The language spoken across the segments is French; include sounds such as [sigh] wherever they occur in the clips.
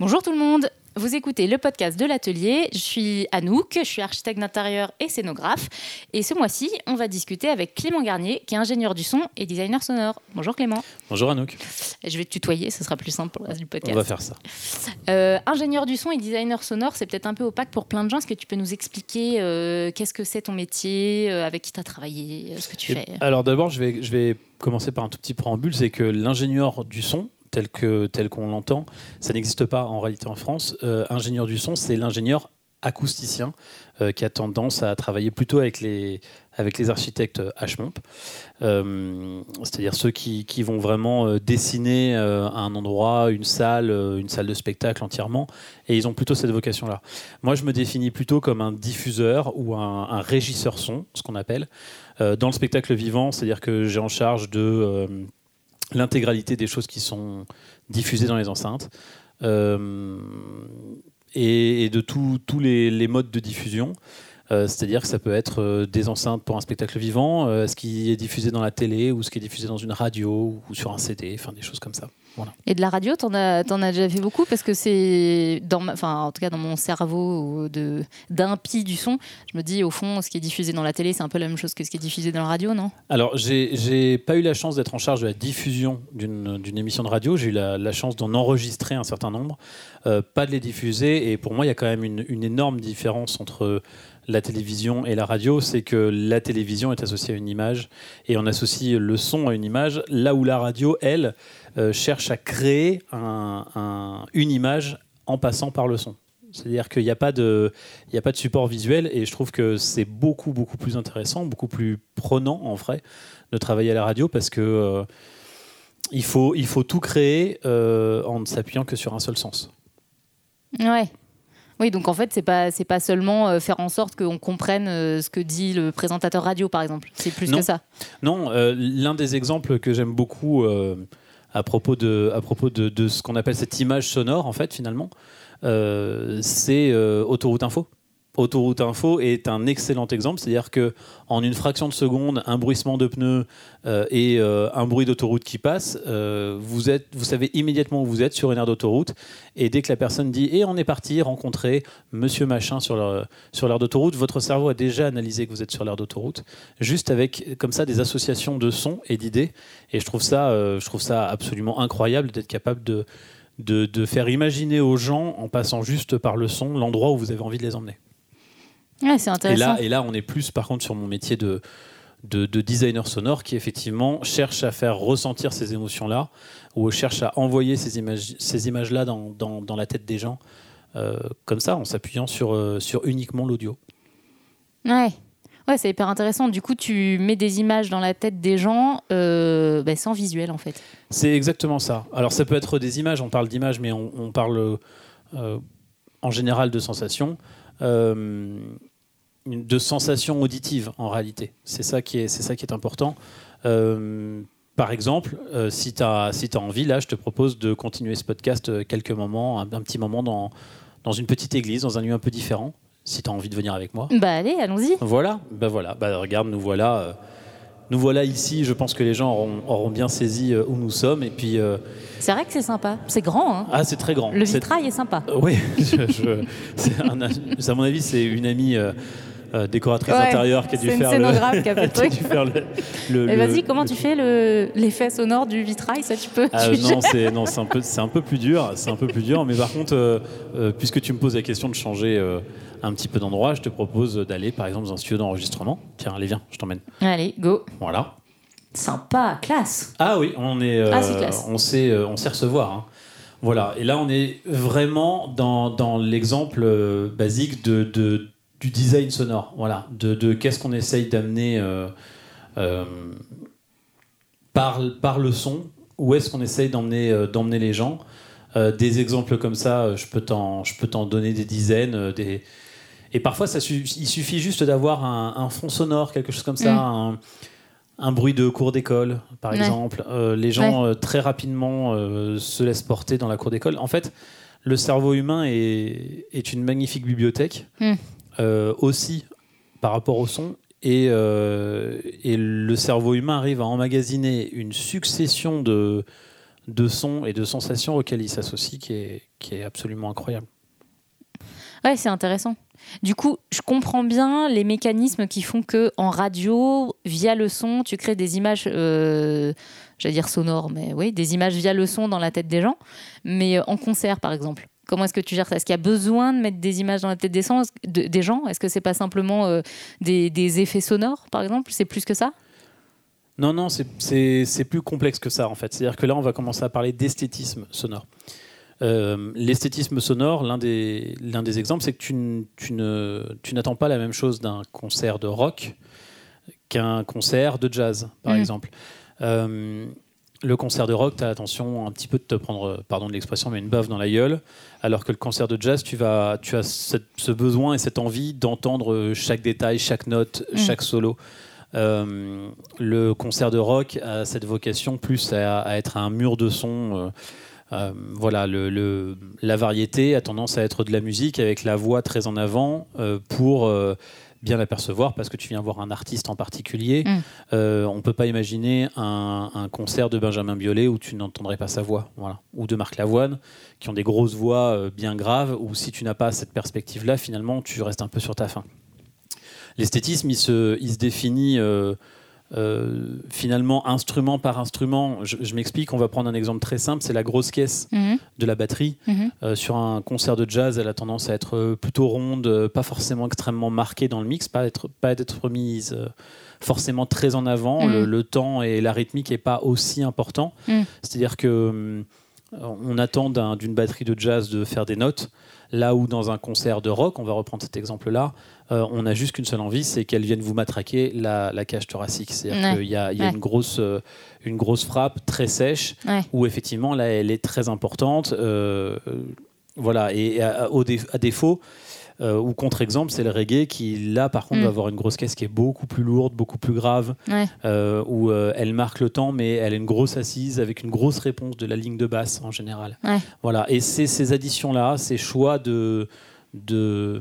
Bonjour tout le monde, vous écoutez le podcast de l'atelier. Je suis Anouk, je suis architecte d'intérieur et scénographe. Et ce mois-ci, on va discuter avec Clément Garnier, qui est ingénieur du son et designer sonore. Bonjour Clément. Bonjour Anouk. Je vais te tutoyer, ce sera plus simple pour le reste du podcast. On va faire ça. Euh, ingénieur du son et designer sonore, c'est peut-être un peu opaque pour plein de gens. Est-ce que tu peux nous expliquer euh, qu'est-ce que c'est ton métier, euh, avec qui tu as travaillé, ce que tu fais? Alors d'abord, je vais, je vais commencer par un tout petit préambule. C'est que l'ingénieur du son, tel que tel qu'on l'entend, ça n'existe pas en réalité en France. Euh, ingénieur du son, c'est l'ingénieur acousticien euh, qui a tendance à travailler plutôt avec les avec les architectes HMOMP, euh, c'est-à-dire ceux qui, qui, vont vraiment dessiner un endroit, une salle, une salle de spectacle entièrement, et ils ont plutôt cette vocation-là. Moi, je me définis plutôt comme un diffuseur ou un régisseur son, ce qu'on appelle, dans le spectacle vivant, c'est-à-dire que j'ai en charge de l'intégralité des choses qui sont diffusées dans les enceintes euh, et, de tous les, modes de diffusion. Euh, c'est-à-dire que ça peut être euh, des enceintes pour un spectacle vivant, ce qui est diffusé dans la télé ou ce qui est diffusé dans une radio ou sur un CD, enfin des choses comme ça. Et de la radio, t'en as, en as déjà fait beaucoup parce que c'est, dans enfin, en tout cas dans mon cerveau de d'impie du son, je me dis au fond, ce qui est diffusé dans la télé, c'est un peu la même chose que ce qui est diffusé dans la radio, non? Alors, j'ai pas eu la chance d'être en charge de la diffusion d'une émission de radio. J'ai eu la, chance d'en enregistrer un certain nombre, euh, pas de les diffuser. Et pour moi, il y a quand même une, une énorme différence entre la télévision et la radio, c'est que la télévision est associée à une image et on associe le son à une image, là où la radio, elle, euh, cherche à créer une image en passant par le son. C'est-à-dire qu'il n'y a, pas de, support visuel et je trouve que c'est beaucoup, beaucoup plus intéressant, beaucoup plus prenant en vrai de travailler à la radio parce que euh, il faut tout créer euh, en ne s'appuyant que sur un seul sens. Ouais. Oui, donc en fait, c'est pas c'est pas seulement faire en sorte qu'on comprenne ce que dit le présentateur radio, par exemple. C'est plus que ça. Non, l'un des exemples que j'aime beaucoup à propos de, à propos de, de ce qu'on appelle cette image sonore, en fait, finalement, euh, c'est euh, Autoroute Info. Autoroute Info est un excellent exemple, c'est-à-dire que en une fraction de seconde, un bruissement de pneus euh, et euh, un bruit d'autoroute qui passe, euh, vous, êtes, vous savez immédiatement où vous êtes sur une aire d'autoroute. Et dès que la personne dit et on est parti rencontrer Monsieur machin sur l'aire d'autoroute, votre cerveau a déjà analysé que vous êtes sur l'aire d'autoroute, juste avec comme ça des associations de sons et d'idées. Et je trouve ça, je trouve ça absolument incroyable d'être capable de, de faire imaginer aux gens en passant juste par le son l'endroit où vous avez envie de les emmener c'est intéressant. Et là, et là, on est plus par contre sur mon métier de, de, designer sonore qui effectivement cherche à faire ressentir ces émotions-là ou cherche à envoyer ces images, ces images-là dans, dans, dans, la tête des gens euh, comme ça, en s'appuyant sur, euh, sur uniquement l'audio. Ouais. Ouais, c'est hyper intéressant. Du coup, tu mets des images dans la tête des gens euh, bah, sans visuel, en fait. C'est exactement ça. Alors, ça peut être des images, on parle d'images, mais on, on parle en général de sensations de sensations auditives en réalité. C'est ça qui est, c'est ça qui est important. Euh, par exemple, euh, si tu as, si as envie, là, je te propose de continuer ce podcast euh, quelques moments, un, petit moment dans, dans une petite église, dans un lieu un peu différent, si tu as envie de venir avec moi. Bah allez, allons-y. Voilà, bah voilà, bah regarde, nous voilà. nous voilà ici, je pense que les gens auront, bien saisi où nous sommes. Et puis, c'est vrai que c'est sympa. C'est grand. Hein. ah, c'est très grand. Le vitrail est, sympa. oui, [laughs] à mon avis, c'est une amie euh, décoratrice intérieure qui a dû faire scénographe qui a fait le [laughs] truc. vas-y, comment tu fais l'effet sonore du vitrail Ça, tu peux ah, Non, c'est non, c'est un peu c'est un peu plus dur. C'est un peu plus dur. Mais par contre, euh, euh, puisque tu me poses la question de changer un petit peu d'endroit, je te propose d'aller, par exemple, dans un studio d'enregistrement. Tiens, allez, viens, je t'emmène. Allez, go. Voilà. Sympa, classe. Ah oui, on est, ah, on sait, on sait recevoir. Hein. Voilà. Et là, on est vraiment dans, dans l'exemple basique de, de du design sonore, voilà, de, qu'est-ce qu'on essaye d'amener euh, euh, par, par le son, où est-ce qu'on essaye d'emmener euh, d'emmener les gens. des exemples comme ça, je peux t'en je peux t'en donner des dizaines, des et parfois ça il suffit juste d'avoir un, fond sonore, quelque chose comme ça, mm. un, bruit de cours d'école, par exemple. les gens très rapidement se laissent porter dans la cour d'école. En fait, le cerveau humain est, est une magnifique bibliothèque. Mm. Euh, aussi par rapport au son. Et, euh, et, le cerveau humain arrive à emmagasiner une succession de, sons et de sensations auxquelles il s'associe qui est, absolument incroyable. Ouais, c'est intéressant. Du coup, je comprends bien les mécanismes qui font que en radio, via le son, tu crées des images, euh, j'allais dire sonores, mais oui, des images via le son dans la tête des gens. Mais en concert, par exemple, comment est-ce que tu gères ça? Est-ce qu'il y a besoin de mettre des images dans la tête des, des gens? Est-ce que c'est pas simplement euh, des, des effets sonores, par exemple? C'est plus que ça? Non, non, c'est plus complexe que ça en fait. C'est-à-dire que là, on va commencer à parler d'esthétisme sonore. Euh, l'esthétisme sonore, l'un des, des exemples, c'est que tu, tu n'attends pas la même chose d'un concert de rock qu'un concert de jazz, par mm. exemple. Euh, le concert de rock, tu as l'attention un petit peu de te prendre, pardon de l'expression, mais une baffe dans la gueule, alors que le concert de jazz, tu, vas, tu as ce besoin et cette envie d'entendre chaque détail, chaque note, mm. chaque solo. Euh, le concert de rock a cette vocation plus à, être un mur de son. Euh, voilà, le, la variété a tendance à être de la musique avec la voix très en avant euh, pour euh, bien l'apercevoir parce que tu viens voir un artiste en particulier. Mm. on ne peut pas imaginer un, concert de Benjamin Biolay où tu n'entendrais pas sa voix, voilà. ou de Marc Lavoine, qui ont des grosses voix bien graves, ou si tu n'as pas cette perspective-là, finalement, tu restes un peu sur ta faim. L'esthétisme, il se, il se définit euh, finalement instrument par instrument. Je, m'explique, on va prendre un exemple très simple, c'est la grosse caisse mhm. de la batterie. Mhm. Euh, sur un concert de jazz, elle a tendance à être euh, plutôt ronde, pas forcément extrêmement marquée dans le mix, pas être, pas être mise forcément très en avant. Mhm. Le, temps et la rythmique n'est pas aussi important. C'est-à-dire que on attend d'une batterie de jazz de faire des notes. Là où dans un concert de rock, on va reprendre cet exemple-là, euh, on n'a juste qu'une seule envie, c'est qu'elle vienne vous matraquer la, cage thoracique. C'est-à-dire qu'il y a, une, grosse, euh, une grosse frappe très sèche, où effectivement, là, elle est très importante. Euh, voilà, et à, défaut, ou contre-exemple, c'est le reggae qui, là, par contre, mm. va avoir une grosse caisse qui est beaucoup plus lourde, beaucoup plus grave, où elle marque le temps, mais elle a une grosse assise avec une grosse réponse de la ligne de basse en général. Voilà, et c'est ces additions-là, ces choix de de,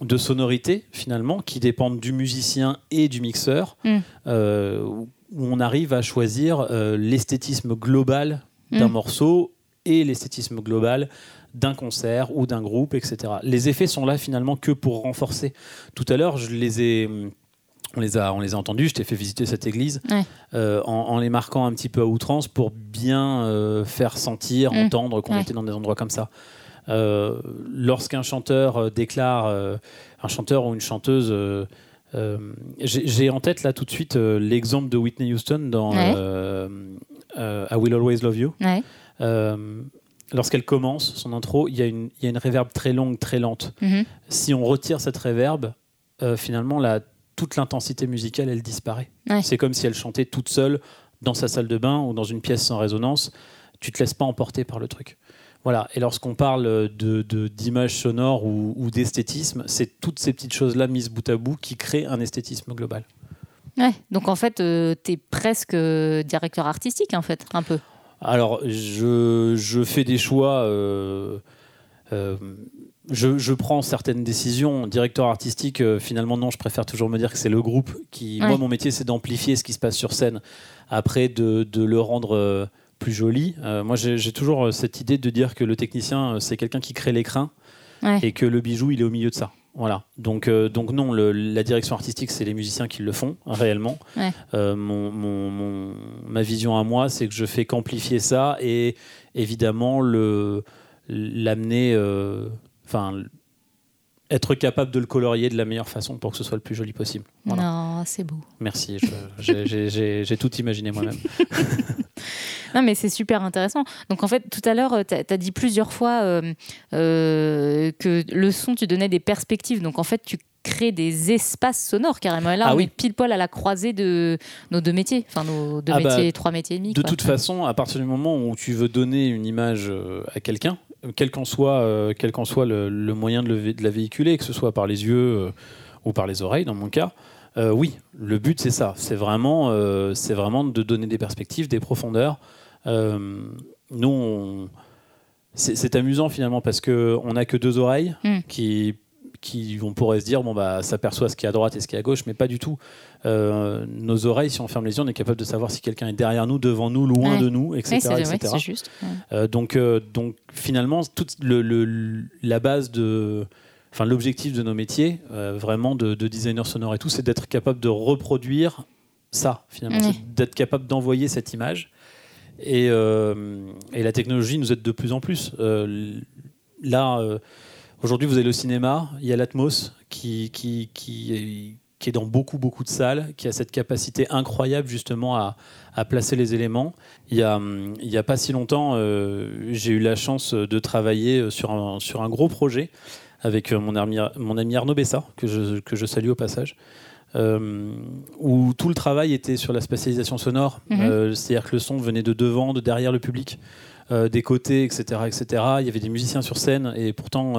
de sonorité finalement qui dépendent du musicien et du mixeur, mm. euh, où on arrive à choisir euh, l'esthétisme global d'un mm. morceau et l'esthétisme global d'un concert ou d'un groupe, etc. Les effets sont là finalement que pour renforcer. Tout à l'heure, je les ai on les a, on les a entendus. Je t'ai fait visiter cette église euh, en, les marquant un petit peu à outrance pour bien faire sentir, mm. entendre qu'on était dans des endroits comme ça. Euh, lorsqu'un chanteur euh, déclare, euh, un chanteur ou une chanteuse, j'ai en tête là tout de suite l'exemple de Whitney Houston dans I Will Always Love You. Lorsqu'elle commence son intro, il y, a une, il y, a une réverbe très longue, très lente. Mm-hmm. Si on retire cette réverbe, finalement, la, toute l'intensité musicale, elle disparaît. C'est comme si elle chantait toute seule dans sa salle de bain ou dans une pièce sans résonance. Tu te laisses pas emporter par le truc. Voilà. Et lorsqu'on parle de, d'image sonore ou, d'esthétisme, c'est toutes ces petites choses-là mises bout à bout qui créent un esthétisme global. Ouais, donc en fait, euh, tu es presque euh, directeur artistique, en fait, un peu. Alors, je, fais des choix. Euh, je, prends certaines décisions. Directeur artistique, finalement, non, je préfère toujours me dire que c'est le groupe qui. Moi, mon métier, c'est d'amplifier ce qui se passe sur scène. Après, de, de le rendre plus joli. Euh, moi, j'ai toujours euh, cette idée de dire que le technicien, euh, c'est quelqu'un qui crée l'écran et que le bijou, il est au milieu de ça. Voilà. Donc, donc non, la direction artistique, c'est les musiciens qui le font réellement. mon, ma vision à moi, c'est que je fais qu'amplifier ça et évidemment le l'amener, enfin être capable de le colorier de la meilleure façon pour que ce soit le plus joli possible. Non, c'est beau. Merci, j'ai tout imaginé moi-même. [laughs] non, mais c'est super intéressant. Donc, en fait, tout à l'heure, tu as, dit plusieurs fois euh, euh, que le son, tu donnais des perspectives. Donc, en fait, tu crées des espaces sonores carrément. là, ah on est pile poil à la croisée de nos deux métiers, enfin nos deux ah bah, métiers, trois métiers et demi. De toute façon, à partir du moment où tu veux donner une image euh, à quelqu'un, quel qu'en soit, quel soit le, moyen de, le, de, la véhiculer, que ce soit par les yeux ou par les oreilles, dans mon cas, oui, le but c'est ça. C'est vraiment, c'est vraiment de donner des perspectives, des profondeurs. Euh, nous, c'est amusant finalement parce qu'on n'a que deux oreilles mm. qui, qui on pourrait se dire bon bah ça perçoit ce qui est à droite et ce qui est à gauche, mais pas du tout. Euh, nos oreilles, si on ferme les yeux, on est capable de savoir si quelqu'un est derrière nous, devant nous, loin Ouais. de nous, etc. Ouais, etc. juste. Ouais. Euh, donc, euh, donc finalement, toute le, le- la base de, enfin l'objectif de nos métiers, vraiment de, de designer sonore et tout, c'est d'être capable de reproduire ça finalement, d'être capable d'envoyer cette image. Et, euh, et la technologie nous aide de plus en plus. Euh, là, euh, aujourd'hui, vous allez au cinéma, il y a l'Atmos qui, qui, qui, qui est dans beaucoup, beaucoup de salles, qui a cette capacité incroyable justement à, à placer les éléments. Il y a, a pas si longtemps, j'ai eu la chance de travailler sur un, sur un gros projet avec mon ami, mon ami Arnaud Bessa, que je, que je salue au passage. Euh, où tout le travail était sur la spatialisation sonore, Mhm. Euh, c'est-à-dire que le son venait de devant, de derrière le public, euh, des côtés, etc., etc. Il y avait des musiciens sur scène et pourtant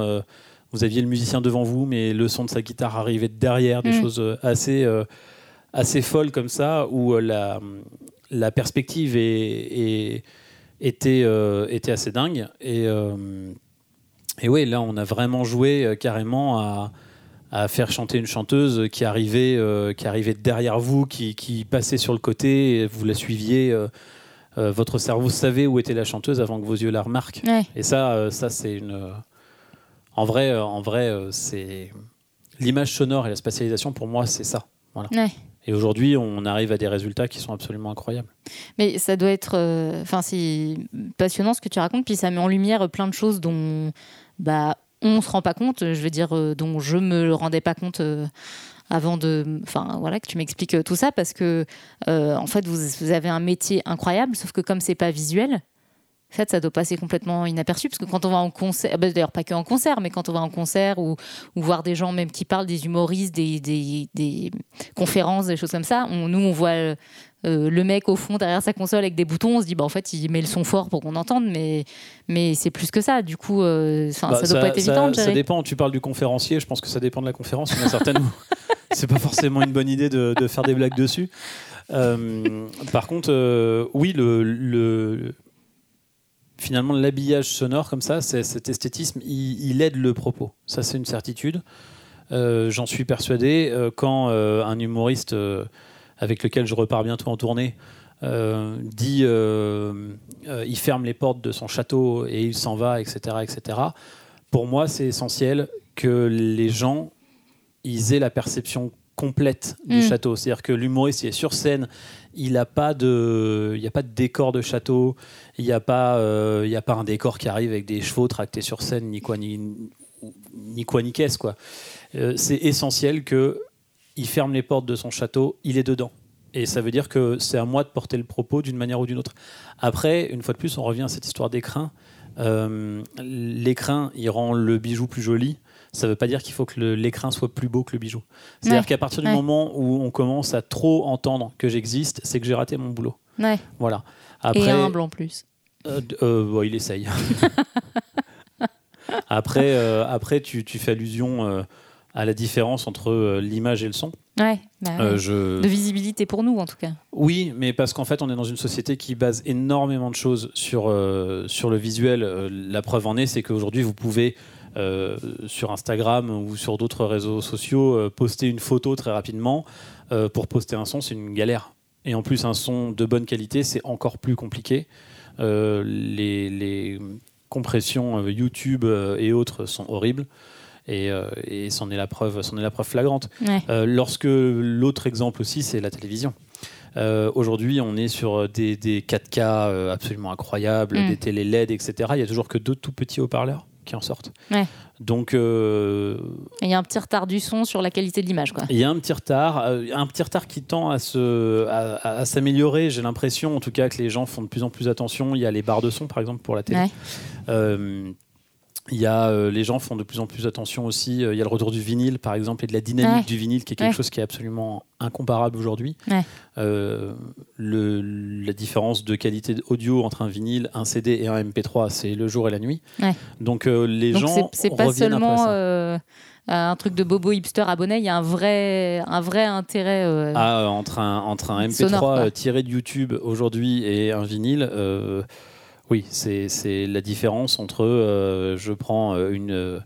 vous aviez le musicien devant vous, mais le son de sa guitare arrivait de derrière, des Mhm. choses assez, assez folles comme ça, où la, la perspective est- est- était, était assez dingue. Et, et ouais, là, on a vraiment joué carrément à, à faire chanter une chanteuse qui arrivait, euh, qui arrivait derrière vous, qui, qui passait sur le côté, et vous la suiviez. euh, euh, votre cerveau savait où était la chanteuse avant que vos yeux la remarquent. Ouais. Et ça, ça c'est une. En vrai, en vrai, c'est l'image sonore et la spatialisation pour moi, c'est ça. Voilà. Ouais. Et aujourd'hui, on arrive à des résultats qui sont absolument incroyables. Mais ça doit être. Enfin, c'est passionnant ce que tu racontes, puis ça met en lumière plein de choses dont bah, on se rend pas compte, je veux dire, euh, dont je me rendais pas compte. euh, avant de, enfin voilà, que tu m'expliques euh, tout ça, parce que en fait vous, avez un métier incroyable, sauf que comme c'est pas visuel, en fait ça doit passer complètement inaperçu, parce que quand on va en concert, bah, d'ailleurs pas que en concert, mais quand on va en concert ou, voir des gens même qui parlent, des humoristes, des, conférences, des choses comme ça, nous on voit euh, le mec au fond derrière sa console avec des boutons, on se dit bah en fait il met le son fort pour qu'on entende, mais mais c'est plus que ça. Du coup, euh, Bah, ça doit pas être évident de ça dépend. Tu parles du conférencier. Je pense que ça dépend de la conférence. Il y en a certaines où [laughs] c'est pas forcément une bonne idée de, de faire des blagues dessus. Euh, par contre, euh, oui, le, le- finalement l'habillage sonore comme ça, c'est- cet esthétisme, il, il aide le propos. Ça, c'est une certitude. J'en suis persuadé. Quand un humoriste avec lequel je repars bientôt en tournée euh, dit euh, euh, il ferme les portes de son château et il s'en va, etc., etc. Pour moi, c'est essentiel que les gens ils aient la perception complète du Mm. château. C'est-à-dire que l'humoriste il est sur scène, il n'a pas de, il y a pas de décor de château, il n'y a pas, il y a pas un décor qui arrive avec des chevaux tractés sur scène, ni quoi ni, ni quoi ni qu'est-ce quoi. C'est essentiel que il ferme les portes de son château, il est dedans. Et ça veut dire que c'est à moi de porter le propos d'une manière ou d'une autre. Après, une fois de plus, on revient à cette histoire d'écrin. Euh, l'écrin, il rend le bijou plus joli. Ça ne veut pas dire qu'il faut que l'écrin soit plus beau que le bijou. C'est-à-dire Ouais, qu'à partir du ouais. moment où on commence à trop entendre que j'existe, c'est que j'ai raté mon boulot. Ouais. Voilà. Et humble en plus. euh, euh, bon, il essaye. [laughs] après, euh, après tu, tu fais allusion à la différence entre euh, l'image et le son. Ouais. bah ouais. Euh, je... De visibilité pour nous en tout cas. Oui, mais parce qu'en fait, on est dans une société qui base énormément de choses sur, euh, sur le visuel. Euh, la preuve en est, c'est qu'aujourd'hui, vous pouvez, sur Instagram ou sur d'autres réseaux sociaux, poster une photo très rapidement. Pour poster un son, c'est une galère. Et en plus, un son de bonne qualité, c'est encore plus compliqué. Les, les compressions YouTube et autres sont horribles. Et, euh, et c'en est la preuve, c'en est la preuve flagrante. Ouais. Euh, lorsque l'autre exemple aussi, c'est la télévision. Euh, Aujourd'hui, on est sur des, des 4K euh, absolument incroyables, Mm. des télé LED, etc. Il y a toujours que deux tout petits haut-parleurs qui en sortent. Ouais. Donc, euh, Il y a un petit retard du son sur la qualité de l'image quoi. il y a un petit retard, un petit retard qui tend à se, à, à- à s'améliorer. J'ai l'impression, en tout cas, que les gens font de plus en plus attention. Il y a les barres de son, par exemple, pour la télé. Ouais. Euh, il y a, euh, les gens font de plus en plus attention aussi. euh, il y a le retour du vinyle, par exemple, et de la dynamique Ouais. du vinyle, qui est quelque Ouais. chose qui est absolument incomparable aujourd'hui. Ouais. Euh, la différence de qualité audio entre un vinyle, un CD et un MP3, c'est le jour et la nuit. Donc euh, les Donc gens c'est- pas seulement un truc de bobo hipster abonné, il y a un vrai, un vrai intérêt. euh, Ah, entre, un, entre un MP3 Sonore, quoi. euh, tiré de YouTube aujourd'hui et un vinyle, euh, oui, c'est la différence entre euh, je prends euh, une. euh,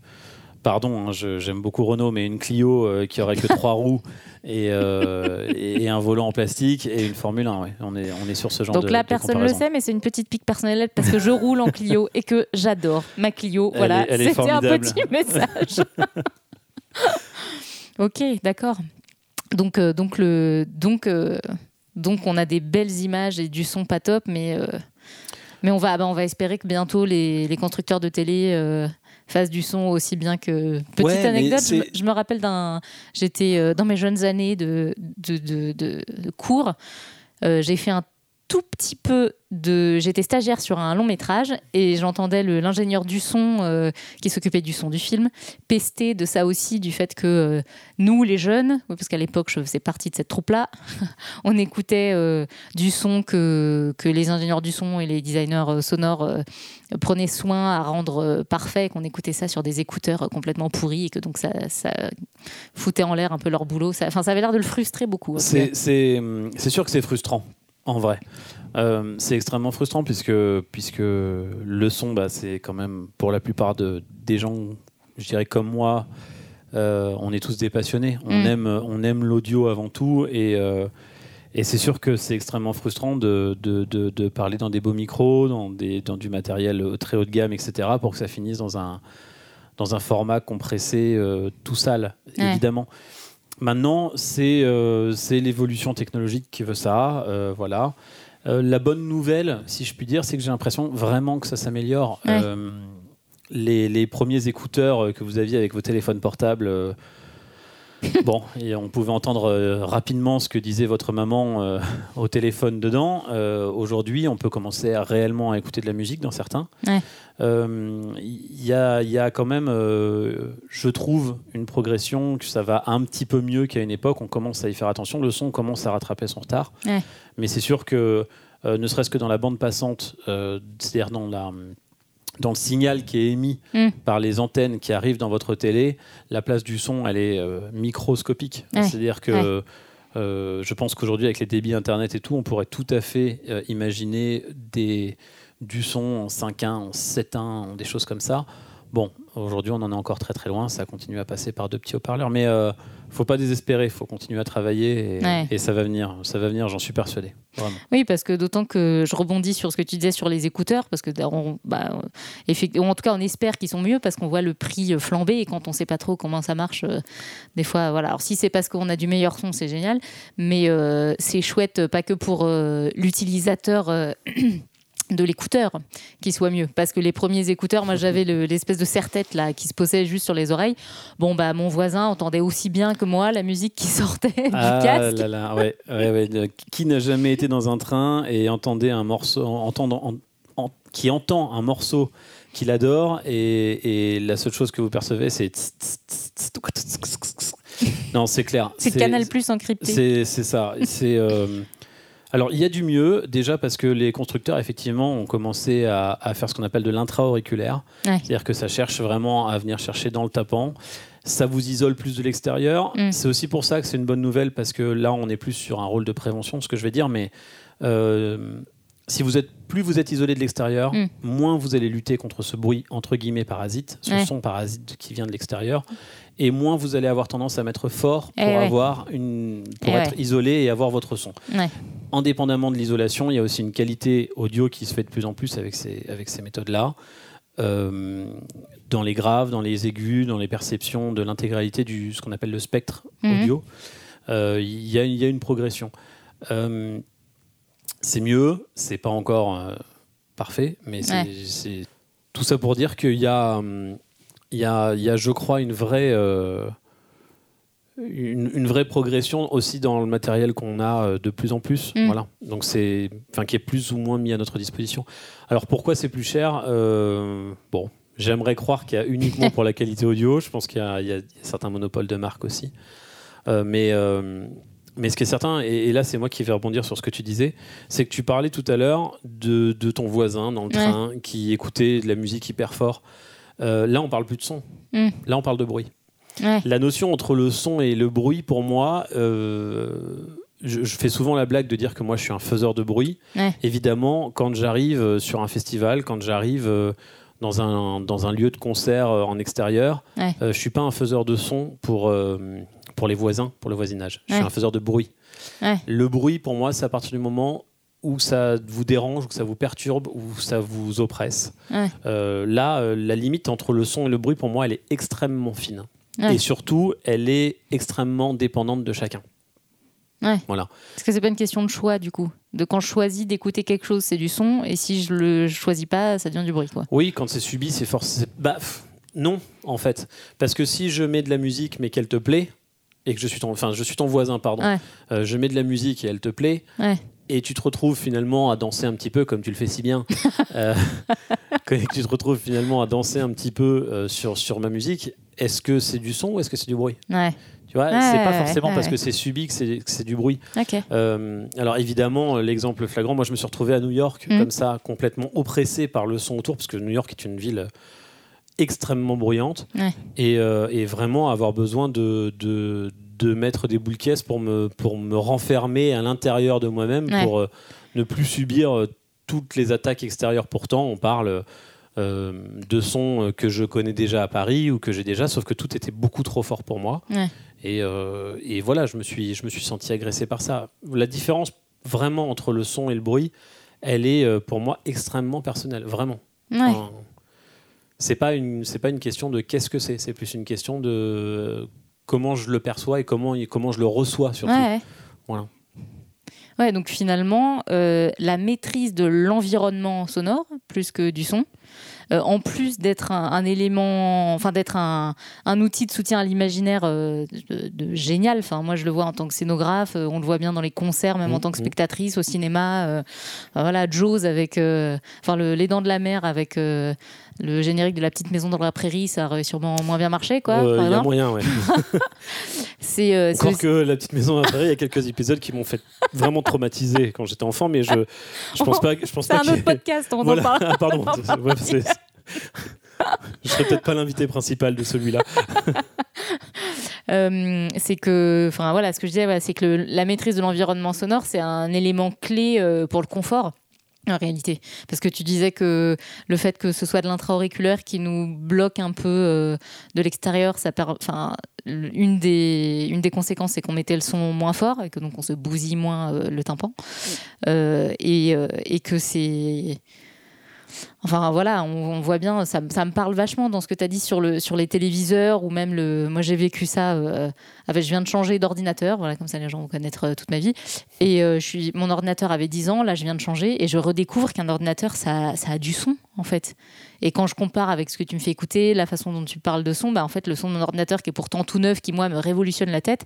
pardon, hein, j'aime beaucoup Renault, mais une Clio euh, qui aurait que trois [laughs] roues et, et- et un volant en plastique et une Formule 1. ouais. On, est, on est sur ce genre Donc de là, de personne ne le sait, mais c'est une petite pique personnelle parce que je roule en Clio et que j'adore ma Clio. Elle voilà, c'était un petit message. [laughs] ok, d'accord. Donc, euh, donc, le, donc, euh, donc, on a des belles images et du son pas top, mais, euh, mais on, va, bah, on va espérer que bientôt les, les constructeurs de télé euh, fassent du son aussi bien que. Petite Ouais, anecdote, je me, c'est- je me rappelle d'un. J'étais euh, dans mes jeunes années de, de, de- de- de cours. Euh, j'ai fait un tout petit peu de. J'étais stagiaire sur un long métrage et j'entendais l'ingénieur du son euh, qui s'occupait du son du film pester de ça aussi, du fait que euh, nous, les jeunes, parce qu'à l'époque je faisais partie de cette troupe-là, [laughs] on écoutait euh, du son que, que les ingénieurs du son et les designers sonores prenaient soin à rendre parfait, qu'on écoutait ça sur des écouteurs complètement pourris et que donc ça, ça foutait en l'air un peu leur boulot. Ça, enfin, ça avait l'air de le frustrer beaucoup. c'est sûr que c'est frustrant, en vrai. Euh, c'est extrêmement frustrant puisque, puisque le son, bah, c'est quand même pour la plupart de, des gens, je dirais comme moi, euh, on est tous des passionnés. On Mm. aime, on aime l'audio avant tout et, euh, et c'est sûr que c'est extrêmement frustrant de, de, de- de parler dans des beaux micros, dans, des, dans du matériel très haut de gamme, etc., pour que ça finisse dans un, dans un format compressé tout sale, Ouais. évidemment. Maintenant, c'est euh, c'est l'évolution technologique qui veut ça. euh, voilà. Euh, la bonne nouvelle, si je puis dire, c'est que j'ai l'impression vraiment que ça s'améliore. Ouais. Les, les premiers écouteurs que vous aviez avec vos téléphones portables, [laughs] bon, et on pouvait entendre euh, rapidement ce que disait votre maman euh, au téléphone dedans. Euh, Aujourd'hui, on peut commencer à réellement à écouter de la musique dans certains. Ouais. Il y, a, y a quand même, je trouve, une progression, que ça va un petit peu mieux qu'à une époque. On commence à y faire attention. Le son commence à rattraper son retard. Ouais. Mais c'est sûr que, ne serait-ce que dans la bande passante, c'est-à-dire dans, la, dans le signal qui est émis Mm. par les antennes qui arrivent dans votre télé, la place du son, elle est euh, microscopique. Ouais. C'est-à-dire que euh, je pense qu'aujourd'hui, avec les débits Internet et tout, on pourrait tout à fait euh, imaginer des, du son en 5.1, en 7.1, en des choses comme ça. Bon, aujourd'hui, on en est encore très très loin. Ça continue à passer par deux petits haut-parleurs. Mais euh, faut pas désespérer. faut continuer à travailler. Et, Ouais. et ça va venir. Ça va venir, j'en suis persuadé. Oui, parce que d'autant que je rebondis sur ce que tu disais sur les écouteurs, parce que on, bah, en tout cas on espère qu'ils sont mieux parce qu'on voit le prix euh, flamber et quand on sait pas trop comment ça marche, euh, des fois voilà. Alors si c'est parce qu'on a du meilleur son, c'est génial, mais euh, c'est chouette pas que pour l'utilisateur. [clears throat] de l'écouteur qui soit mieux. Parce que les premiers écouteurs moi j'avais le- l'espèce de serre-tête là qui se posait juste sur les oreilles. Bon bah mon voisin entendait aussi bien que moi la musique qui sortait du Ah casque. là là, ouais, ouais, ouais. Le- Qui n'a jamais été dans un train et entendait un morceau, entendant, en- en- qui entend un morceau qu'il adore et, et la seule chose que vous percevez c'est non c'est clair. C'est Canal Plus encrypté. c'est ça. C'est euh, alors il y a du mieux déjà parce que les constructeurs effectivement ont commencé à, à faire ce qu'on appelle de l'intra-auriculaire Ouais. c'est-à-dire que ça cherche vraiment à venir chercher dans le tapant ça vous isole plus de l'extérieur. Mm. C'est aussi pour ça que c'est une bonne nouvelle parce que là, on est plus sur un rôle de prévention, ce que je vais dire. Mais euh, si vous êtes plus vous êtes isolé de l'extérieur, Mm. moins vous allez lutter contre ce bruit entre guillemets parasite, ce Ouais. son parasite qui vient de l'extérieur, et moins vous allez avoir tendance à mettre fort pour Eh ouais. avoir une pour Eh être ouais. isolé et avoir votre son. Indépendamment de l'isolation, il y a aussi une qualité audio qui se fait de plus en plus avec ces avec ces méthodes là. Euh, dans les graves, dans les aigus, dans les perceptions de l'intégralité du ce qu'on appelle le spectre Mhm. audio, euh, il y, y a une progression. Euh, c'est mieux, c'est pas encore parfait, mais c'est Ouais. tout ça pour dire qu'il y a, hum, il y, a, il y a, je crois, une vraie, une, une vraie progression aussi dans le matériel qu'on a euh, de plus en plus. Mm. Voilà. Donc c'est, enfin, qui est plus ou moins mis à notre disposition. Alors pourquoi c'est plus cher Euh, Bon, j'aimerais croire qu'il y a uniquement pour la qualité audio. Je pense qu'il y, a- il y a certains monopoles de marque aussi. Euh, mais euh, mais ce qui est certain, et, et là c'est moi qui vais rebondir sur ce que tu disais, c'est que tu parlais tout à l'heure de, de ton voisin dans le Ouais. train qui écoutait de la musique hyper fort. Là on parle plus de son, Mm. là on parle de bruit. Ouais. La notion entre le son et le bruit, pour moi, euh, je, je fais souvent la blague de dire que moi je suis un faiseur de bruit. Ouais. Évidemment, quand j'arrive euh, sur un festival, quand j'arrive euh, dans un, dans un lieu de concert en extérieur, Ouais. euh, je suis pas un faiseur de son pour, euh, pour les voisins, pour le voisinage. Je suis un faiseur de bruit. Le bruit, pour moi, c'est à partir du moment où ça vous dérange, où ça vous perturbe, où ça vous oppresse. Ouais. Euh, là, euh, la limite entre le son et le bruit, pour moi, elle est extrêmement fine. Ouais. Et surtout, elle est extrêmement dépendante de chacun. Ouais. Voilà. Parce que c'est pas une question de choix du coup. De quand je choisis d'écouter quelque chose, c'est du son, et si je le choisis pas, ça devient du bruit quoi. Oui, quand c'est subi, c'est forcément. Bah, non, en fait. Parce que si je mets de la musique, mais qu'elle te plaît, et que je suis ton, enfin, je suis ton voisin, pardon, Ouais. euh, je mets de la musique et elle te plaît, Ouais. et tu te retrouves finalement à danser un petit peu comme tu le fais si bien, [laughs] euh, [laughs] que tu te retrouves finalement à danser un petit peu euh, sur, sur ma musique, est-ce que c'est du son ou est-ce que c'est du bruit? Ouais. Tu vois, Ouais, c'est pas forcément ouais, parce que c'est subi que c'est du bruit. Euh, alors évidemment, l'exemple flagrant, moi je me suis retrouvé à New York Mhm. comme ça, complètement oppressé par le son autour, parce que New York est une ville extrêmement bruyante, et, euh, et vraiment avoir besoin de, de, de mettre des boules caisses pour me, pour me renfermer à l'intérieur de moi-même, pour euh, ne plus subir toutes les attaques extérieures. Pourtant, on parle euh, de sons que je connais déjà à Paris ou que j'ai déjà, sauf que tout était beaucoup trop fort pour moi. Ouais. Et, euh, et voilà, je me, suis, je me suis senti agressé par ça. La différence vraiment entre le son et le bruit, elle est euh, pour moi extrêmement personnelle, vraiment. Ouais. Enfin, c'est pas une c'est pas une question de qu'est-ce que c'est, c'est plus une question de comment je le perçois et comment comment je le reçois surtout. Ouais. Voilà. Ouais, donc finalement, euh, la maîtrise de l'environnement sonore, plus que du son, euh, en plus d'être un, un élément, enfin d'être un, un outil de soutien à l'imaginaire euh, de, de génial. Enfin, moi, je le vois en tant que scénographe, euh, on le voit bien dans les concerts, même en Mhm. tant que spectatrice au cinéma. voilà, Jaws avec, enfin, le- les dents de la mer avec le générique de la petite maison dans la prairie, ça aurait sûrement moins bien marché, quoi. Euh, Il y a moyen, ouais. [laughs] C'est euh, Encore que la petite maison à Paris, il y a quelques épisodes qui m'ont fait vraiment traumatiser quand j'étais enfant, mais je je pense pas je pense c'est pas un autre podcast, on Voilà. en parle. [laughs] Ah, pardon. Ouais, c'est- [laughs] je serais peut-être pas l'invité principal de celui-là. Euh, c'est que, enfin voilà, ce que je disais, voilà, c'est que le- la maîtrise de l'environnement sonore, c'est un élément clé euh, pour le confort. En réalité, parce que tu disais que le fait que ce soit de l'intra-auriculaire qui nous bloque un peu euh, de l'extérieur, ça per- enfin une des une des conséquences c'est qu'on mettait le son moins fort et que donc on se bousille moins euh, le tympan. Euh, et, et que c'est Enfin voilà, on, voit bien, ça, ça me parle vachement dans ce que tu as dit sur, le, sur les téléviseurs ou même le. Moi j'ai vécu ça, euh, avec, je viens de changer d'ordinateur, voilà, comme ça les gens vont connaître euh, toute ma vie. Et euh, je suis, mon ordinateur avait 10 ans, là je viens de changer et je redécouvre qu'un ordinateur ça, ça a du son en fait. Et quand je compare avec ce que tu me fais écouter, la façon dont tu parles de son, bah, en fait le son de mon ordinateur qui est pourtant tout neuf, qui moi me révolutionne la tête,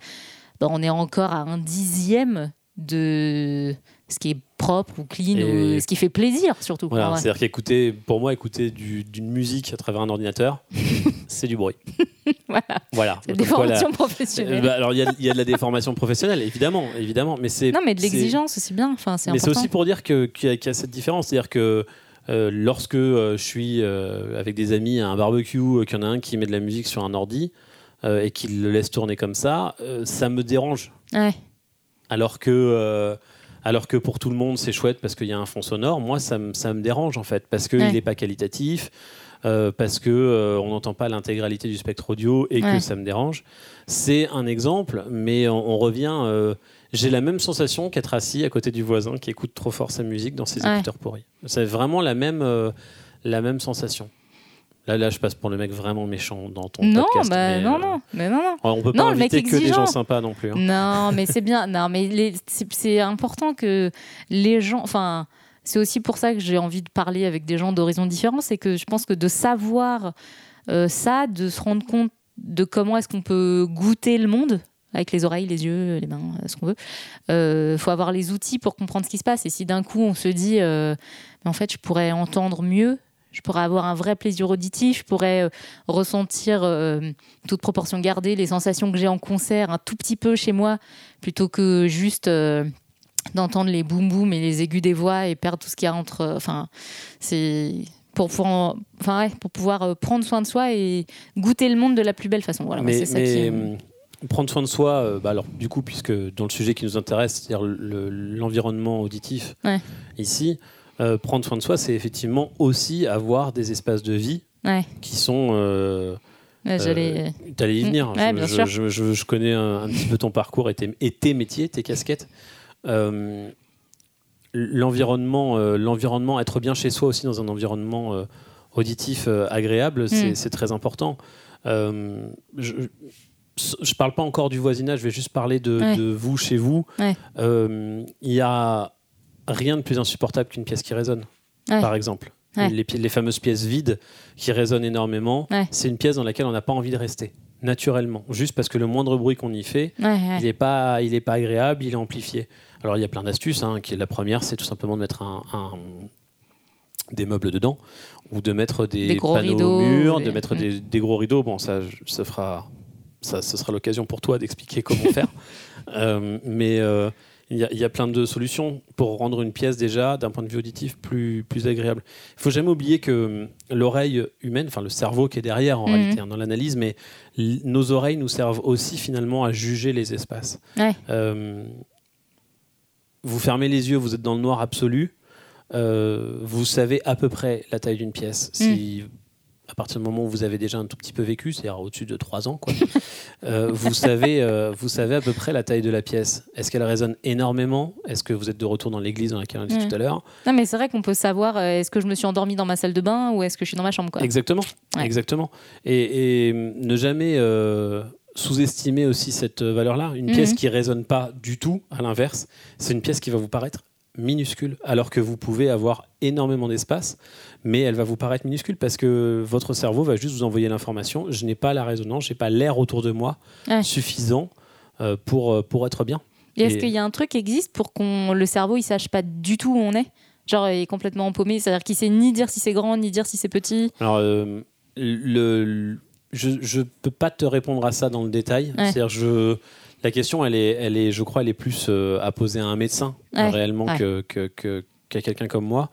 bah, on est encore à un dixième de ce qui est propre ou clean Et- ou ce qui fait plaisir surtout. Voilà, vrai. c'est-à-dire qu'écouter, pour moi, écouter du- d'une musique à travers un ordinateur, [laughs] c'est du bruit. [laughs] Voilà. Voilà. C'est Comme quoi, la- formations professionnelles. Euh, bah, alors il y, a- il y a de la déformation professionnelle, évidemment, évidemment, mais c'est non, mais de l'exigence aussi bien. Enfin, c'est Mais c'est aussi pour dire que- qu'il y, a- qu'il y a cette différence, c'est-à-dire que euh, lorsque euh, je suis euh, avec des amis à un barbecue, qu'il y en a un qui met de la musique sur un ordi et qu'il le laisse tourner comme ça, ça me dérange. Ouais. Alors que, alors que pour tout le monde, c'est chouette parce qu'il y a un fond sonore. Moi, ça, me- ça me dérange en fait parce qu'il Ouais. n'est pas qualitatif, euh, parce que euh, on n'entend pas l'intégralité du spectre audio et Ouais. que ça me dérange. C'est un exemple, mais on, on revient. euh, j'ai la même sensation qu'être assis à côté du voisin qui écoute trop fort sa musique dans ses Ouais. écouteurs pourris. C'est vraiment la même, la même sensation. Là, là, je passe pour le mec vraiment méchant dans ton Non, podcast. bah, mais, non, euh, non, mais non, non. on peut pas inviter que des gens sympas non plus. hein. Non, mais c'est bien. Non, mais c'est important que les gens. Enfin, c'est aussi pour ça que j'ai envie de parler avec des gens d'horizons différents. C'est que je pense que de savoir euh, ça, de se rendre compte de comment est-ce qu'on peut goûter le monde avec les oreilles, les yeux, les mains, euh, ce qu'on veut. Il faut avoir les outils pour comprendre ce qui se passe. Et si d'un coup on se dit, Mais en fait, je pourrais entendre mieux, je pourrais avoir un vrai plaisir auditif, je pourrais euh, ressentir, euh, toute proportion gardée, les sensations que j'ai en concert un tout petit peu chez moi, plutôt que juste euh, d'entendre les boum boum et les aigus des voix et perdre tout ce qu'il y a entre. euh, Enfin, c'est pour pouvoir, enfin, ouais, pour pouvoir prendre soin de soi et goûter le monde de la plus belle façon. Voilà, mais c'est ça mais, qui. prendre soin de soi, bah alors du coup, puisque dans le sujet qui nous intéresse, c'est-à-dire le- l'environnement auditif Ouais. ici, Euh, prendre soin de soi, c'est effectivement aussi avoir des espaces de vie Ouais. qui sont. euh, Ouais, j'allais- euh, T'allais y venir. Mm, ouais, je, bien je- sûr. je- je- je connais un, un petit peu ton parcours et tes, et tes métiers, tes casquettes. Euh, l'environnement, l'environnement, être bien chez soi aussi dans un environnement auditif agréable, c'est Mm. c'est très important. Euh, je je parle pas encore du voisinage, je vais juste parler de, Ouais. de vous chez vous. Ouais. Euh, Il y a rien de plus insupportable qu'une pièce qui résonne, Ouais. par exemple. Ouais. Les, fameuses pièces vides qui résonnent énormément, Ouais. c'est une pièce dans laquelle on n'a pas envie de rester, naturellement. Juste parce que le moindre bruit qu'on y fait, il n'est pas, il est pas agréable, il est amplifié. Alors il y a plein d'astuces. hein, qui la première, c'est tout simplement de mettre un, un- des meubles dedans ou de mettre des, Des gros panneaux rideaux, au mur, des- de mettre des, des gros rideaux. Bon, ça, ça fera, ça, ce sera l'occasion pour toi d'expliquer comment [laughs] faire. Euh, mais euh, il y, a- il y a plein de solutions pour rendre une pièce déjà, d'un point de vue auditif, plus, plus agréable. Il faut jamais oublier que hum, l'oreille humaine, enfin le cerveau qui est derrière en Mhm. réalité hein, dans l'analyse, mais nos oreilles nous servent aussi finalement à juger les espaces. Ouais. Euh, vous fermez les yeux, vous êtes dans le noir absolu. euh, vous savez à peu près la taille d'une pièce. Si à partir du moment où vous avez déjà un tout petit peu vécu, c'est-à-dire au-dessus de 3 ans, quoi, [laughs] euh, vous, savez, euh, vous savez à peu près la taille de la pièce. Est-ce qu'elle résonne énormément? Est-ce que vous êtes de retour dans l'église dans laquelle on était Mm. tout à l'heure? Non, mais c'est vrai qu'on peut savoir euh, est-ce que je me suis endormie dans ma salle de bain ou est-ce que je suis dans ma chambre. Quoi. Exactement. Ouais. Exactement. Et, et ne jamais sous-estimer aussi cette valeur-là. Une Mhm. pièce qui résonne pas du tout, à l'inverse, c'est une pièce qui va vous paraître minuscule, alors que vous pouvez avoir énormément d'espace, mais elle va vous paraître minuscule parce que votre cerveau va juste vous envoyer l'information. Je n'ai pas la résonance, j'ai pas l'air autour de moi Ouais. suffisant euh, pour, euh, pour être bien. Et est-ce qu'il y a un truc qui existe pour qu'on le cerveau il sache pas du tout où on est? Genre il est complètement empaumé, c'est-à-dire qu'il sait ni dire si c'est grand ni dire si c'est petit. Alors, euh, le, le- je ne peux pas te répondre à ça dans le détail. Ouais. C'est-à-dire, je, la question, elle est, elle est, je crois, elle est plus euh, à poser à un médecin Ouais, réellement ouais. que, qu'à quelqu'un comme moi.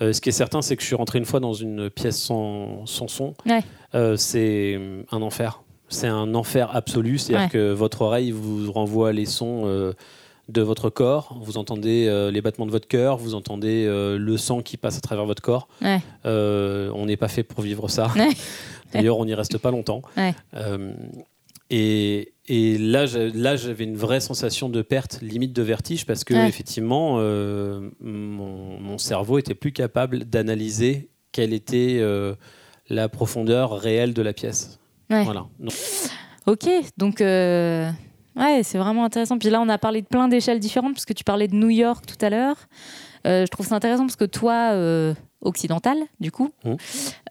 Euh, ce qui est certain, c'est que je suis rentré une fois dans une pièce sans, sans son. Ouais. Euh, c'est un enfer. C'est un enfer absolu. C'est-à-dire que votre oreille vous renvoie les sons de votre corps. Vous entendez les battements de votre cœur. Vous entendez le sang qui passe à travers votre corps. On n'est pas fait pour vivre ça. D'ailleurs, on n'y reste pas longtemps. Et, et là, là, j'avais une vraie sensation de perte, limite de vertige, parce que Ouais. effectivement, euh, mon, mon cerveau était plus capable d'analyser quelle était euh, la profondeur réelle de la pièce. Ouais. Voilà. Donc, Ok, donc euh, ouais, c'est vraiment intéressant. Puis là, on a parlé de plein d'échelles différentes, parce que tu parlais de New York tout à l'heure. Je trouve ça intéressant parce que toi, euh, occidental, du coup, Mhm.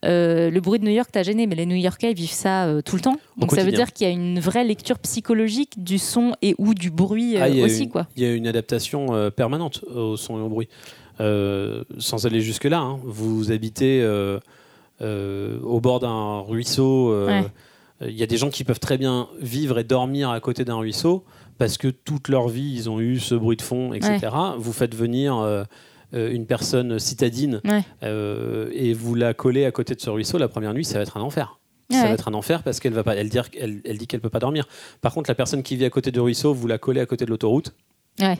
euh, le bruit de New York t'a gêné, mais les New-Yorkais ils vivent ça euh, tout le temps. Donc ça veut dire qu'il y a une vraie lecture psychologique du son et ou du bruit euh, Ah, aussi, une- quoi. Il y a une adaptation permanente au son et au bruit. Sans aller jusque-là, hein. vous habitez au bord d'un ruisseau. Ouais. Il y a des gens qui peuvent très bien vivre et dormir à côté d'un ruisseau parce que toute leur vie, ils ont eu ce bruit de fond, etc. Vous faites venir une personne citadine Ouais. euh, et vous la collez à côté de ce ruisseau la première nuit, ça va être un enfer. Ça Ouais. va être un enfer parce qu'elle va pas, elle, dire, elle, elle dit qu'elle peut pas dormir. Par contre, la personne qui vit à côté du ruisseau, vous la collez à côté de l'autoroute, Ouais.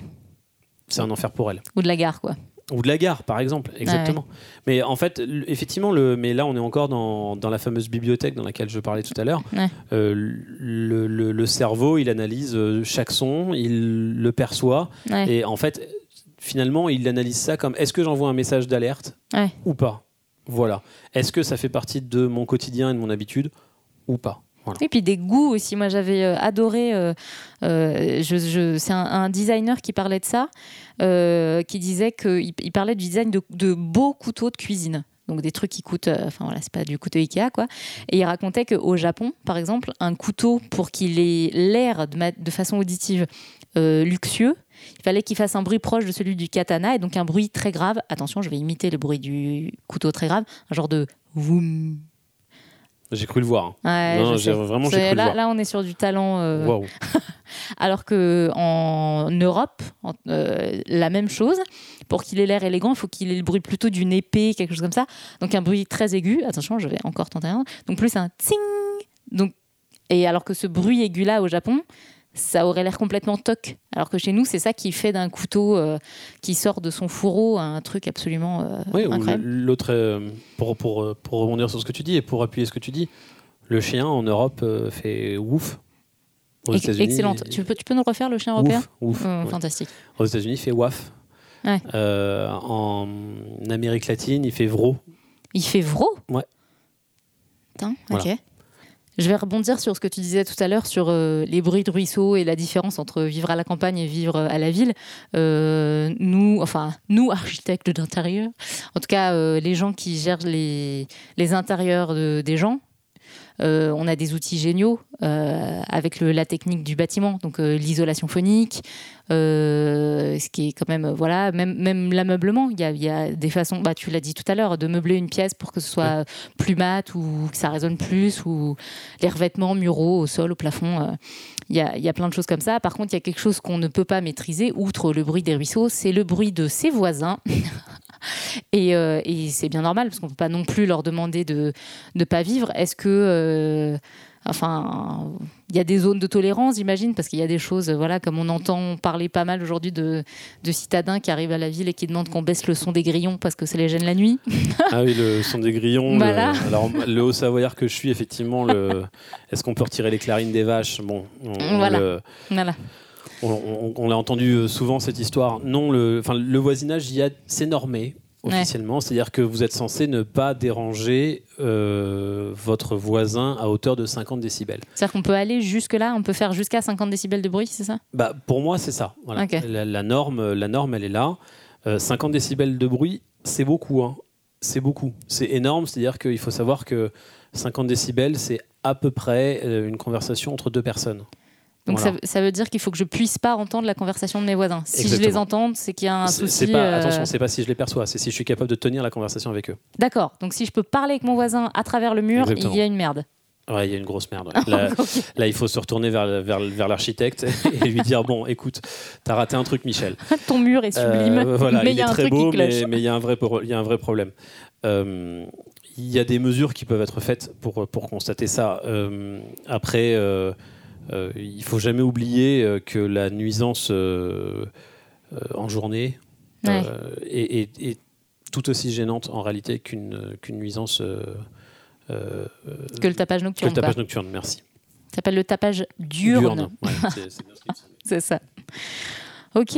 c'est un enfer pour elle. Ou de la gare, quoi. Ou de la gare, par exemple, exactement. Mais en fait, effectivement, le, mais là, on est encore dans, dans la fameuse bibliothèque dans laquelle je parlais tout à l'heure. Ouais. Euh, le, le- le cerveau, il analyse euh, chaque son, il le perçoit, Ouais. et en fait, finalement, il analyse ça comme est-ce que j'envoie un message d'alerte Ouais. ou pas? Voilà. Est-ce que ça fait partie de mon quotidien et de mon habitude ou pas? Voilà. Et puis des goûts aussi. Moi, j'avais euh, adoré. euh, euh, je, je- c'est un, un designer qui parlait de ça, euh, qui disait qu'il il parlait du design de, de beaux couteaux de cuisine. Donc des trucs qui coûtent, euh, enfin voilà, c'est pas du couteau Ikea quoi. Et il racontait qu'au Japon, par exemple, un couteau pour qu'il ait l'air de façon auditive euh, luxueux, il fallait qu'il fasse un bruit proche de celui du katana et donc un bruit très grave. Attention, je vais imiter le bruit du couteau très grave, un genre de voum. J'ai cru le voir. hein. Ouais, Non, j'ai vraiment j'ai cru le là, voir. là, on est sur du talent. euh, [laughs] alors que en Europe, en- euh, la même chose. Pour qu'il ait l'air élégant, il faut qu'il ait le bruit plutôt d'une épée, quelque chose comme ça. Donc un bruit très aigu. Attention, je vais encore tenter un. Donc plus un ting. Donc et alors que ce bruit aigu là au Japon, ça aurait l'air complètement toc. Alors que chez nous, c'est ça qui fait d'un couteau euh, qui sort de son fourreau un truc absolument euh, Oui, ou incroyable. l'autre, euh, pour, pour, euh, pour rebondir sur ce que tu dis et pour appuyer ce que tu dis, le chien en Europe fait ouf. Aux Excellente. il- Tu peux, tu peux nous refaire le chien européen Ouf, ouf. Ouais. Fantastique. Aux États-Unis, il fait waf. Ouais. Euh, en Amérique latine, il fait vro. Il fait vro? Ouais. Putain, Voilà. ok. Je vais rebondir sur ce que tu disais tout à l'heure sur euh, les bruits de ruisseau et la différence entre vivre à la campagne et vivre à la ville. Euh, nous, enfin, nous, architectes d'intérieur, en tout cas, euh, les gens qui gèrent les, les intérieurs de- des gens, euh, on a des outils géniaux euh, avec la technique du bâtiment, donc euh, l'isolation phonique, ce qui est quand même, voilà, même, même l'ameublement. Il y y a des façons, bah, tu l'as dit tout à l'heure, de meubler une pièce pour que ce soit plus mat ou que ça résonne plus, ou les revêtements muraux au sol, au plafond. Il y, a, il y a plein de choses comme ça. Par contre, il y a quelque chose qu'on ne peut pas maîtriser, outre le bruit des ruisseaux, c'est le bruit de ses voisins. [laughs] Et, euh, et c'est bien normal parce qu'on peut pas non plus leur demander de ne pas vivre. Est-ce que, euh, enfin, il y a des zones de tolérance, j'imagine, parce qu'il y a des choses, voilà, comme on entend parler pas mal aujourd'hui de, de citadins qui arrivent à la ville et qui demandent qu'on baisse le son des grillons parce que ça les gêne la nuit. [laughs] Ah oui, le son des grillons. le- Voilà. alors, le haut savoyard que je suis, effectivement, le, est-ce qu'on peut retirer les clarines des vaches? Bon, on, on Voilà. le- Voilà. On, on- on l'a entendu euh, souvent cette histoire. Non, le, enfin, le voisinage, il y a, c'est normé officiellement, c'est-à-dire que vous êtes censé ne pas déranger euh, votre voisin à hauteur de 50 décibels. C'est-à-dire qu'on peut aller jusque-là, on peut faire jusqu'à 50 décibels de bruit, c'est ça? Bah, pour moi, c'est ça. Voilà. La, la norme, la norme, elle est là. Euh, 50 décibels de bruit, c'est beaucoup. hein. C'est beaucoup. C'est énorme. C'est-à-dire qu'il faut savoir que 50 décibels, c'est à peu près euh, une conversation entre deux personnes. Donc Voilà. ça, ça veut dire qu'il faut que je puisse pas entendre la conversation de mes voisins. Si je les entends, c'est qu'il y a un souci. Pas, euh, Attention, c'est pas si je les perçois, c'est si je suis capable de tenir la conversation avec eux. D'accord. Donc si je peux parler avec mon voisin à travers le mur, Exactement. il y a une merde. Ouais, il y a une grosse merde. ouais. [laughs] Là, il faut se retourner vers, vers, vers l'architecte [laughs] et lui dire bon, écoute, t'as raté un truc, Michel. [laughs] Ton mur est sublime, Euh, voilà, mais il il y est a un très truc beau, qui mais mais il y a un vrai pro- il y a un vrai problème. Euh, Il y a des mesures qui peuvent être faites pour pour constater ça. Euh, après, euh, il faut jamais oublier euh, que la nuisance euh, euh, en journée Ouais. est, est- est tout aussi gênante en réalité qu'une qu'une nuisance. Que le tapage que nocturne. le tapage quoi. nocturne, merci. Ça s'appelle le tapage diurne. Ouais, [laughs] c'est- ça. Ok.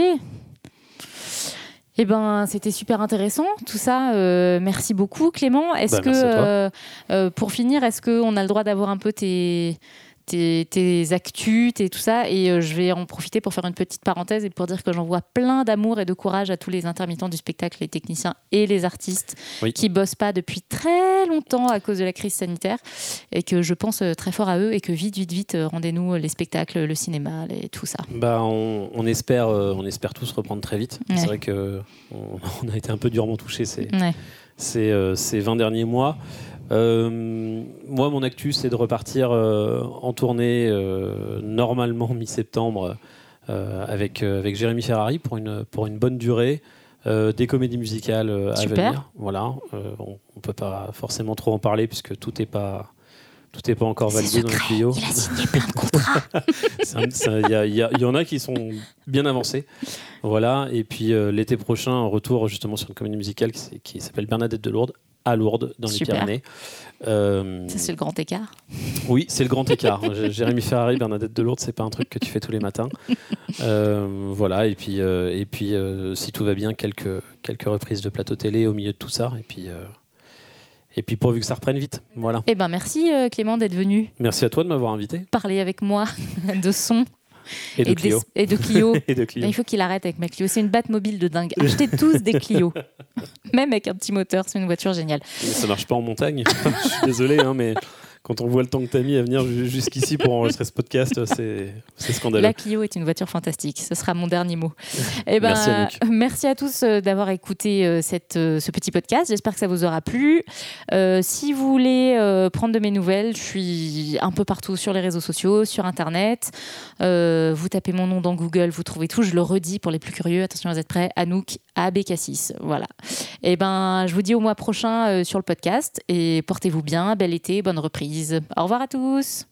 Eh ben, c'était super intéressant tout ça. Euh, merci beaucoup, Clément. Est-ce Bah, que, euh, euh, pour finir, est-ce qu'on a le droit d'avoir un peu tes, tes, tes actus, tes, tout ça Et euh, je vais en profiter pour faire une petite parenthèse et pour dire que j'envoie plein d'amour et de courage à tous les intermittents du spectacle, les techniciens et les artistes Oui. qui bossent pas depuis très longtemps à cause de la crise sanitaire et que je pense euh, très fort à eux et que vite, vite, vite, euh, rendez-nous les spectacles, le cinéma, les, tout ça. Bah, on, on espère, on espère tous reprendre très vite. Ouais. C'est vrai que on, [laughs] on a été un peu durement touché ces, Ouais. ces, ces 20 derniers mois. Euh, moi, mon actu, c'est de repartir euh, en tournée euh, normalement mi-septembre avec, avec Jérémy Ferrari pour une, pour une bonne durée. des comédies musicales à Super. venir. Voilà, on ne peut pas forcément trop en parler puisque tout n'est pas tout n'est pas encore validé dans secret. tuyaux. Il a signé plein de contrats. Il y, en a qui sont bien avancés. Voilà. Et puis euh, l'été prochain, un retour justement sur une comédie musicale qui, qui s'appelle Bernadette de Lourdes à Lourdes, dans Super. les Pyrénées. Euh, Ça, c'est le grand écart. oui, c'est le grand écart. Jérémy Ferrari, Bernadette de Lourdes, c'est pas un truc que tu fais tous les matins. Euh, voilà. Et puis, euh, et puis si tout va bien, quelques, quelques reprises de plateau télé au milieu de tout ça. Et puis, et puis pourvu que ça reprenne vite. Voilà. Eh ben, merci Clément d'être venu Merci à toi de m'avoir invité. parler avec moi [laughs] de son Et de et, Clio. des- et de Clio. [laughs] Et de Clio. Il faut qu'il arrête avec ma Clio. C'est une batte mobile de dingue. Achetez tous des Clio. [laughs] Même avec un petit moteur, c'est une voiture géniale. Mais ça marche pas en montagne. [laughs] Je suis désolé, hein, mais quand on voit le temps que t'as mis à venir ju- jusqu'ici pour enregistrer ce podcast, c'est c'est scandaleux. La Clio est une voiture fantastique. Ce sera mon dernier mot. Eh ben, Merci, à tous euh, d'avoir écouté euh, cette, euh, ce petit podcast. J'espère que ça vous aura plu. Euh, si vous voulez euh, prendre de mes nouvelles, je suis un peu partout sur les réseaux sociaux, sur Internet. Euh, vous tapez mon nom dans Google, vous trouvez tout. Je le redis pour les plus curieux. Attention, vous êtes prêts Anouk AB Cassis. Voilà. Et ben, je vous dis au mois prochain sur le podcast. Et portez-vous bien. Bel été, bonne reprise. Au revoir à tous.